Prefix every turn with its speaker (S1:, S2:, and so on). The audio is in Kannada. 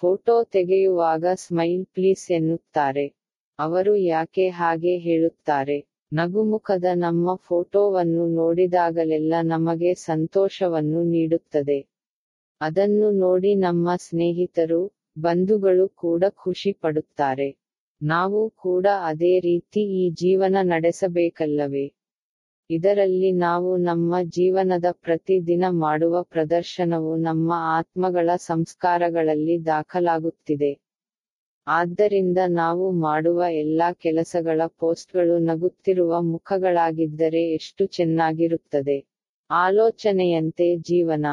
S1: ಫೋಟೋ ತೆಗೆಯುವಾಗ ಸ್ಮೈಲ್ ಪ್ಲೀಸ್ ಎನ್ನುತ್ತಾರೆ. ಅವರು ಯಾಕೆ ಹಾಗೆ ಹೇಳುತ್ತಾರೆ? ನಗುಮುಖದ ನಮ್ಮ ಫೋಟೋವನ್ನು ನೋಡಿದಾಗಲೆಲ್ಲ ನಮಗೆ ಸಂತೋಷವನ್ನು ನೀಡುತ್ತದೆ. ಅದನ್ನು ನೋಡಿ ನಮ್ಮ ಸ್ನೇಹಿತರು, ಬಂಧುಗಳು ಕೂಡ ಖುಷಿ ಪಡುತ್ತಾರೆ. ನಾವು ಕೂಡ ಅದೇ ರೀತಿ ಈ ಜೀವನ ನಡೆಸಬೇಕಲ್ಲವೇ? ಇದರಲ್ಲಿ ನಾವು ನಮ್ಮ ಜೀವನದ ಪ್ರತಿ ದಿನ ಮಾಡುವ ಪ್ರದರ್ಶನವು ನಮ್ಮ ಆತ್ಮಗಳ ಸಂಸ್ಕಾರಗಳಲ್ಲಿ ದಾಖಲಾಗುತ್ತಿದೆ. ಆದ್ದರಿಂದ ನಾವು ಮಾಡುವ ಎಲ್ಲಾ ಕೆಲಸಗಳ ಪೋಸ್ಟ್ಗಳು ನಗುತ್ತಿರುವ ಮುಖಗಳಾಗಿದ್ದರೆ ಎಷ್ಟು ಚೆನ್ನಾಗಿರುತ್ತದೆ. ಆಲೋಚನೆಯಂತೆ ಜೀವನ.